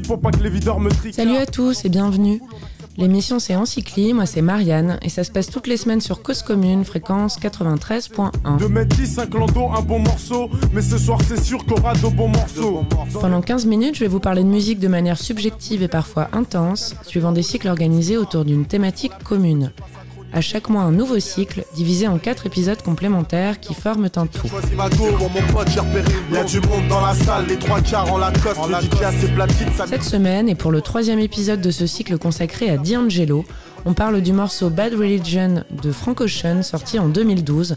Pour pas que les videurs me triquent. Salut à tous et bienvenue. L'émission c'est Encycli, moi c'est Marianne et ça se passe toutes les semaines sur Cause Commune, fréquence 93.1. De mettre 10, un clando, un bon morceau, mais ce soir c'est sûr qu'on aura de bons morceaux. Pendant 15 minutes, je vais vous parler de musique de manière subjective et parfois intense, suivant des cycles organisés autour d'une thématique commune. À chaque mois, un nouveau cycle, divisé en quatre épisodes complémentaires qui forment un tout. Cette semaine, et pour le troisième épisode de ce cycle consacré à D'Angelo, on parle du morceau Bad Religion de Frank Ocean, sorti en 2012.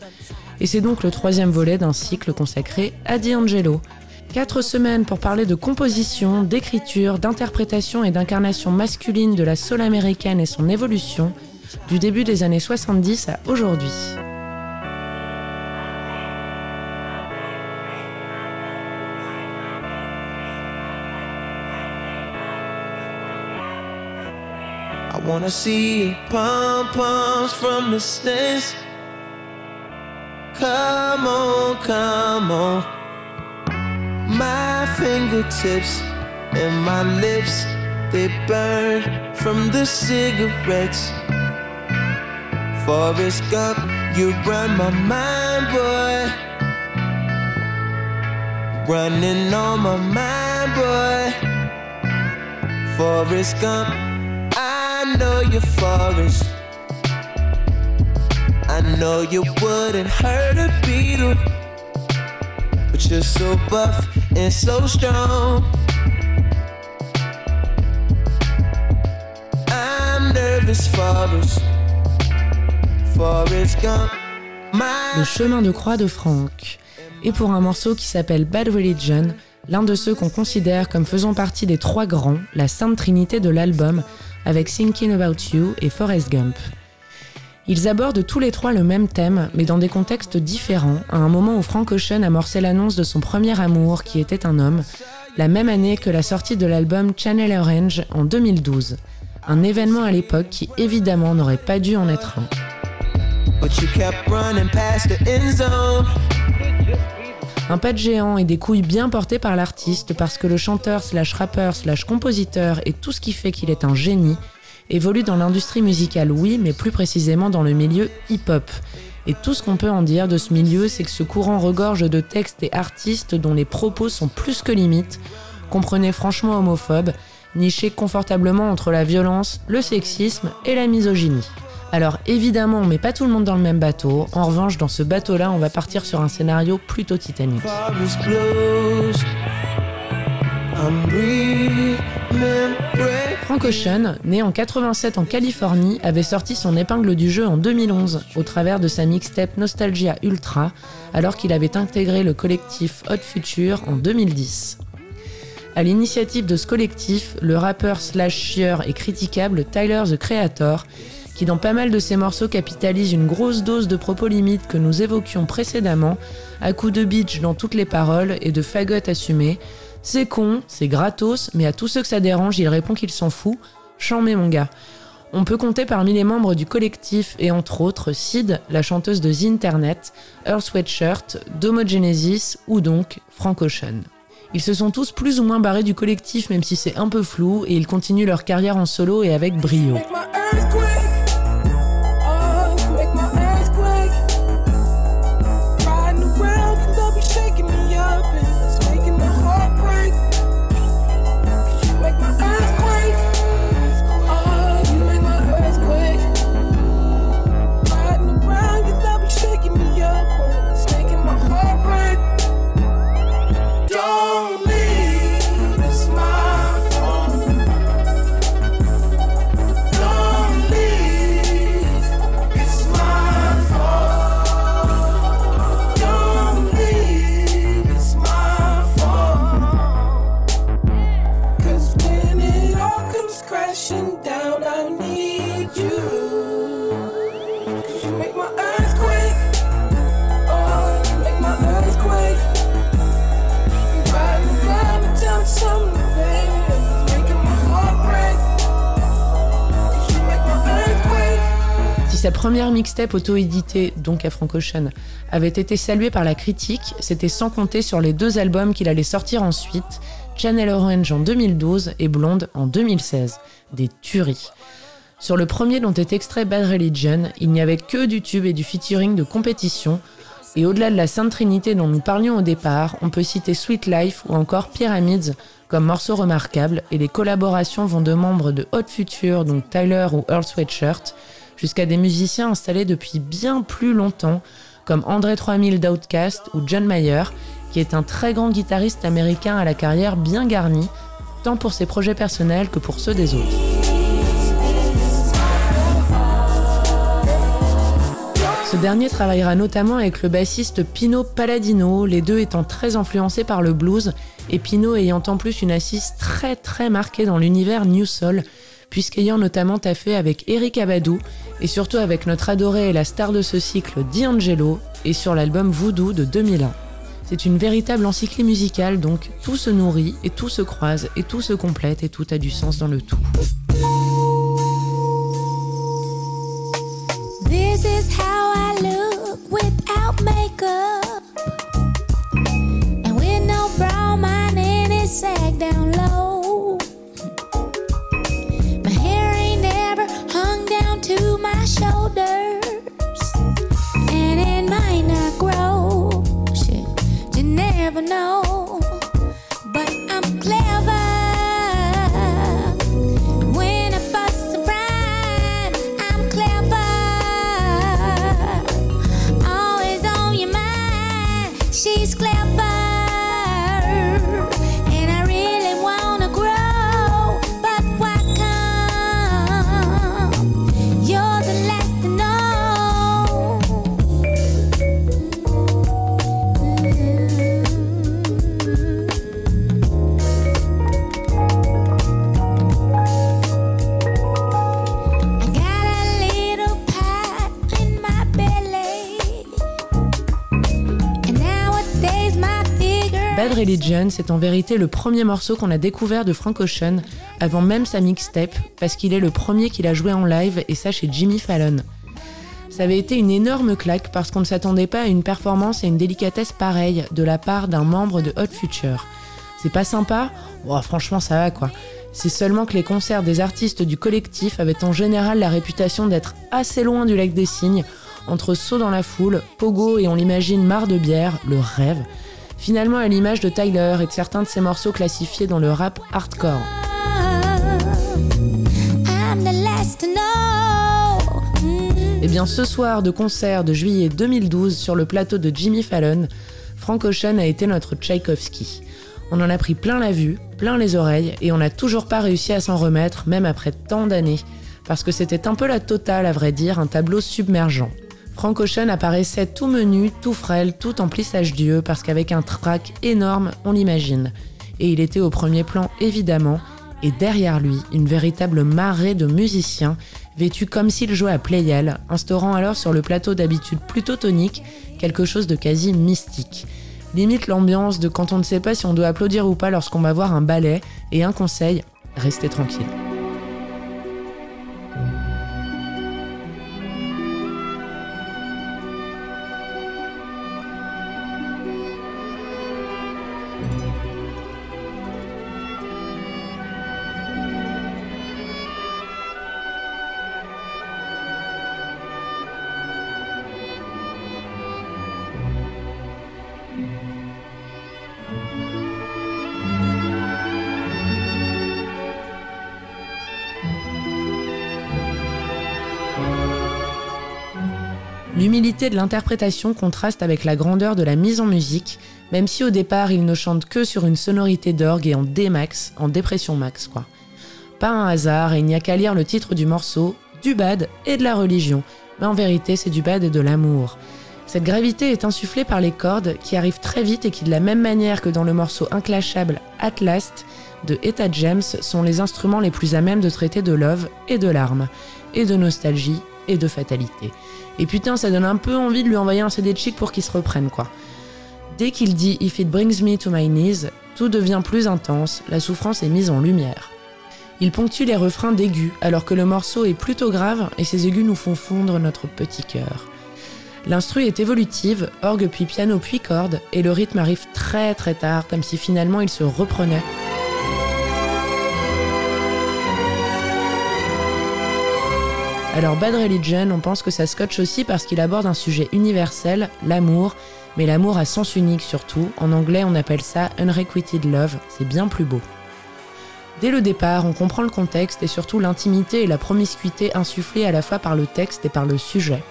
Et c'est donc le troisième volet d'un cycle consacré à D'Angelo. Quatre semaines pour parler de composition, d'écriture, d'interprétation et d'incarnation masculine de la soul américaine et son évolution, du début des années 70 à aujourd'hui. I wanna see pom poms from the stands. Come on, come on. My fingertips and my lips, they burn from the cigarettes. Forrest Gump, you run my mind, boy. Running on my mind, boy. Forrest Gump, I know you're Forrest. I know you wouldn't hurt a beetle, but you're so buff and so strong. I'm nervous, Forrest. Le chemin de croix de Franck. Et pour un morceau qui s'appelle Bad Religion, l'un de ceux qu'on considère comme faisant partie des trois grands, la sainte trinité de l'album, avec Thinking About You et Forrest Gump. Ils abordent tous les trois le même thème, mais dans des contextes différents, à un moment où Frank Ocean amorçait l'annonce de son premier amour, qui était un homme, la même année que la sortie de l'album Channel Orange en 2012. Un événement à l'époque qui évidemment n'aurait pas dû en être un. Un pas de géant et des couilles bien portées par l'artiste parce que le chanteur slash rappeur slash compositeur et tout ce qui fait qu'il est un génie évolue dans l'industrie musicale, oui, mais plus précisément dans le milieu hip-hop. Et tout ce qu'on peut en dire de ce milieu, c'est que ce courant regorge de textes et artistes dont les propos sont plus que limites, comprenez franchement homophobes, nichés confortablement entre la violence, le sexisme et la misogynie. Alors évidemment, on met pas tout le monde dans le même bateau. En revanche, dans ce bateau-là, on va partir sur un scénario plutôt titanique. Frank Ocean, né en 87 en Californie, avait sorti son épingle du jeu en 2011 au travers de sa mixtape Nostalgia Ultra, alors qu'il avait intégré le collectif Hot Future en 2010. À l'initiative de ce collectif, le rappeur slash et critiquable Tyler the Creator qui dans pas mal de ses morceaux capitalise une grosse dose de propos limites que nous évoquions précédemment, à coups de bitch dans toutes les paroles et de fagot assumé. C'est con, c'est gratos, mais à tous ceux que ça dérange, il répond qu'il s'en fout. Chambé mon gars. On peut compter parmi les membres du collectif et entre autres Sid, la chanteuse de The Internet, Earl Sweatshirt, Domogenesis ou donc Frank Ocean. Ils se sont tous plus ou moins barrés du collectif même si c'est un peu flou et ils continuent leur carrière en solo et avec brio. Mixtape auto-éditée, donc à Frank Ocean, avait été saluée par la critique, c'était sans compter sur les deux albums qu'il allait sortir ensuite, Channel Orange en 2012 et Blonde en 2016. Des tueries. Sur le premier dont est extrait Bad Religion, il n'y avait que du tube et du featuring de compétition, et au-delà de la Sainte Trinité dont nous parlions au départ, on peut citer Sweet Life ou encore Pyramids comme morceaux remarquables, et les collaborations vont de membres de Hot Future, donc Tyler ou Earl Sweatshirt, jusqu'à des musiciens installés depuis bien plus longtemps, comme André 3000 d'Outcast ou John Mayer, qui est un très grand guitariste américain à la carrière bien garnie, tant pour ses projets personnels que pour ceux des autres. Ce dernier travaillera notamment avec le bassiste Pino Palladino, les deux étant très influencés par le blues, et Pino ayant en plus une assise très très marquée dans l'univers New Soul, puisqu'ayant notamment taffé avec Eric Abadou, et surtout avec notre adoré et la star de ce cycle D'Angelo, et sur l'album Voodoo de 2001. C'est une véritable encyclie musicale, donc tout se nourrit et tout se croise et tout se complète et tout a du sens dans le tout. And with no sag low. Never know. C'est en vérité le premier morceau qu'on a découvert de Frank Ocean, avant même sa mixtape, parce qu'il est le premier qu'il a joué en live, et ça chez Jimmy Fallon. Ça avait été une énorme claque parce qu'on ne s'attendait pas à une performance et une délicatesse pareille de la part d'un membre de Hot Future. C'est pas sympa? Oh, Franchement, ça va quoi. C'est seulement que les concerts des artistes du collectif avaient en général la réputation d'être assez loin du lac des cygnes, entre saut dans la foule, pogo et on l'imagine marre de bière, le rêve. Finalement, à l'image de Tyler et de certains de ses morceaux classifiés dans le rap hardcore. Mm. Eh bien, ce soir de concert de juillet 2012 sur le plateau de Jimmy Fallon, Frank Ocean a été notre Tchaïkovski. On en a pris plein la vue, plein les oreilles, et on n'a toujours pas réussi à s'en remettre, même après tant d'années, parce que c'était un peu la totale, à vrai dire, un tableau submergent. Frank Ocean apparaissait tout menu, tout frêle, tout en plissage d'yeux, parce qu'avec un trac énorme, on l'imagine. Et il était au premier plan, évidemment, et derrière lui, une véritable marée de musiciens, vêtus comme s'ils jouaient à Playel, instaurant alors sur le plateau d'habitude plutôt tonique quelque chose de quasi mystique. Limite l'ambiance de quand on ne sait pas si on doit applaudir ou pas lorsqu'on va voir un ballet, et un conseil, restez tranquille. L'humilité de l'interprétation contraste avec la grandeur de la mise en musique, même si au départ il ne chante que sur une sonorité d'orgue et en D max, en dépression max quoi. Pas un hasard et il n'y a qu'à lire le titre du morceau, du bad et de la religion, mais en vérité c'est du bad et de l'amour. Cette gravité est insufflée par les cordes qui arrivent très vite et qui de la même manière que dans le morceau inclashable At Last de Etta James sont les instruments les plus à même de traiter de love et de larmes, et de nostalgie et de fatalité. Et putain, ça donne un peu envie de lui envoyer un CD chic pour qu'il se reprenne, quoi. Dès qu'il dit If it brings me to my knees, tout devient plus intense, la souffrance est mise en lumière. Il ponctue les refrains d'aigus, alors que le morceau est plutôt grave et ses aigus nous font fondre notre petit cœur. L'instru est évolutive, orgue puis piano puis corde, et le rythme arrive très très tard, comme si finalement il se reprenait Alors Bad Religion, on pense que ça scotche aussi parce qu'il aborde un sujet universel, l'amour, mais l'amour à sens unique surtout. En anglais, on appelle ça unrequited love, c'est bien plus beau. Dès le départ, on comprend le contexte et surtout l'intimité et la promiscuité insufflées à la fois par le texte et par le sujet.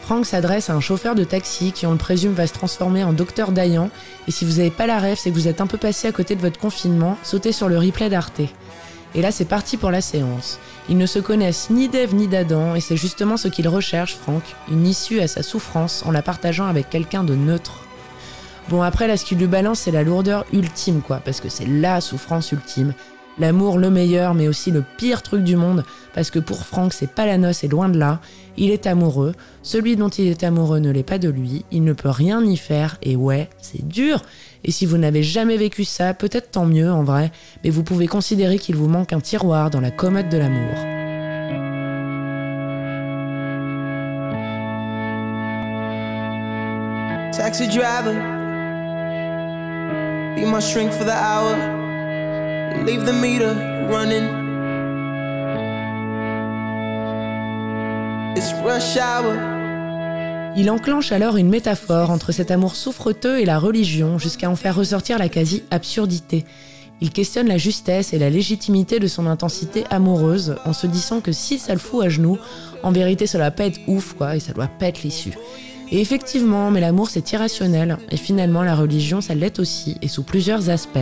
Frank s'adresse à un chauffeur de taxi qui, on le présume, va se transformer en docteur Dayan. Et si vous n'avez pas la rêve, c'est que vous êtes un peu passé à côté de votre confinement, sautez sur le replay d'Arte. Et là, c'est parti pour la séance. Ils ne se connaissent ni d'Ève ni d'Adam, et c'est justement ce qu'il recherche, Frank, une issue à sa souffrance en la partageant avec quelqu'un de neutre. Bon, après, là, ce qui lui balance, c'est la lourdeur ultime, quoi, parce que c'est la souffrance ultime. L'amour le meilleur, mais aussi le pire truc du monde, parce que pour Franck, c'est pas la noce et loin de là. Il est amoureux, celui dont il est amoureux ne l'est pas de lui, il ne peut rien y faire, et ouais, c'est dur. Et si vous n'avez jamais vécu ça, peut-être tant mieux en vrai, mais vous pouvez considérer qu'il vous manque un tiroir dans la commode de l'amour. Taxi driver, shrink for the hour. Leave the meter running. It's rush hour. Il enclenche alors une métaphore entre cet amour souffreteux et la religion jusqu'à en faire ressortir la quasi-absurdité. Il questionne la justesse et la légitimité de son intensité amoureuse en se disant que si ça le fout à genoux, en vérité ça doit pas être ouf quoi et ça doit pas être l'issue. Et effectivement, mais l'amour c'est irrationnel et finalement la religion ça l'est aussi et sous plusieurs aspects.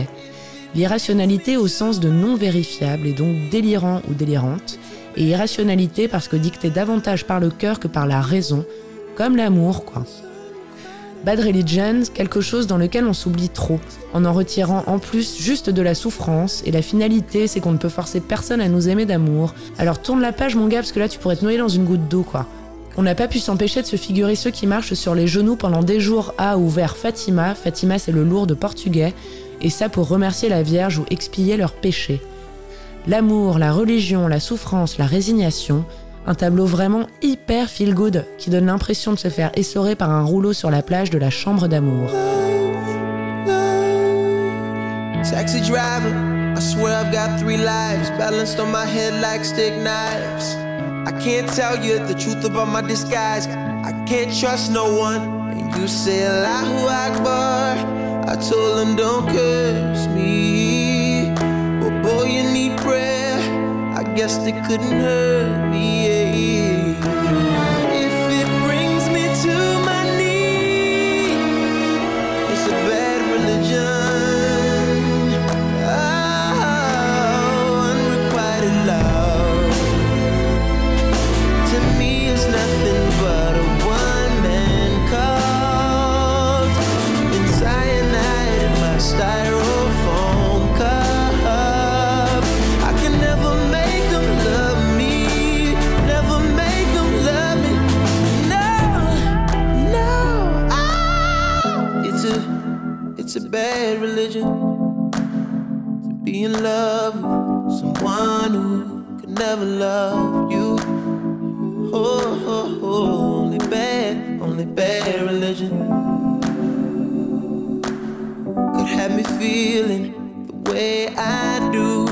L'irrationalité au sens de non vérifiable et donc délirant ou délirante, et irrationalité parce que dictée davantage par le cœur que par la raison, comme l'amour quoi. Bad Religion, quelque chose dans lequel on s'oublie trop, en en retirant en plus juste de la souffrance, et la finalité c'est qu'on ne peut forcer personne à nous aimer d'amour. Alors tourne la page mon gars parce que là tu pourrais te noyer dans une goutte d'eau quoi. On n'a pas pu s'empêcher de se figurer ceux qui marchent sur les genoux pendant des jours à ou vers Fatima, Fatima c'est le lourd de portugais, et ça pour remercier la Vierge ou expier leurs péchés. L'amour, la religion, la souffrance, la résignation, un tableau vraiment hyper feel good qui donne l'impression de se faire essorer par un rouleau sur la plage de la chambre d'amour. Taxi driver, I swear I've got three lives balanced on my head like stick knives. I can't tell you the truth about my disguise. I can't trust no one. And you say Allahu Akbar. I told them don't curse me. But boy, you need prayer. I guess they couldn't hurt me. religion to be in love with someone who could never love you. Oh, oh, oh only bad, only bad religion could have me feeling the way I do.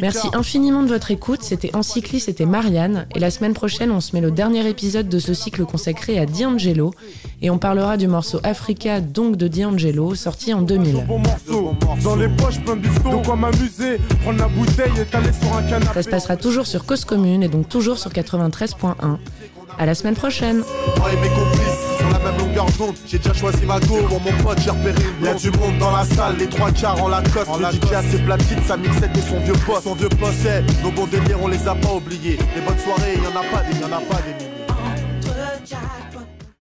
Merci infiniment de votre écoute. C'était Encycli, c'était Marianne. Et la semaine prochaine, on se met le dernier épisode de ce cycle consacré à D'Angelo. Et on parlera du morceau Africa, donc de D'Angelo, sorti en 2000. Ça se passera toujours sur Cause Commune et donc toujours sur 93.1. À la semaine prochaine J'ai déjà choisi ma go, bon mon pote, j'ai repéré une Y'a du monde dans la salle, les trois quarts en la coste. Le DJ a ses platines, sa mixette et son vieux poste. Son vieux poste, nos bons délires, on les a pas oubliés. Les bonnes soirées, y'en a pas des, y'en a pas des milliers.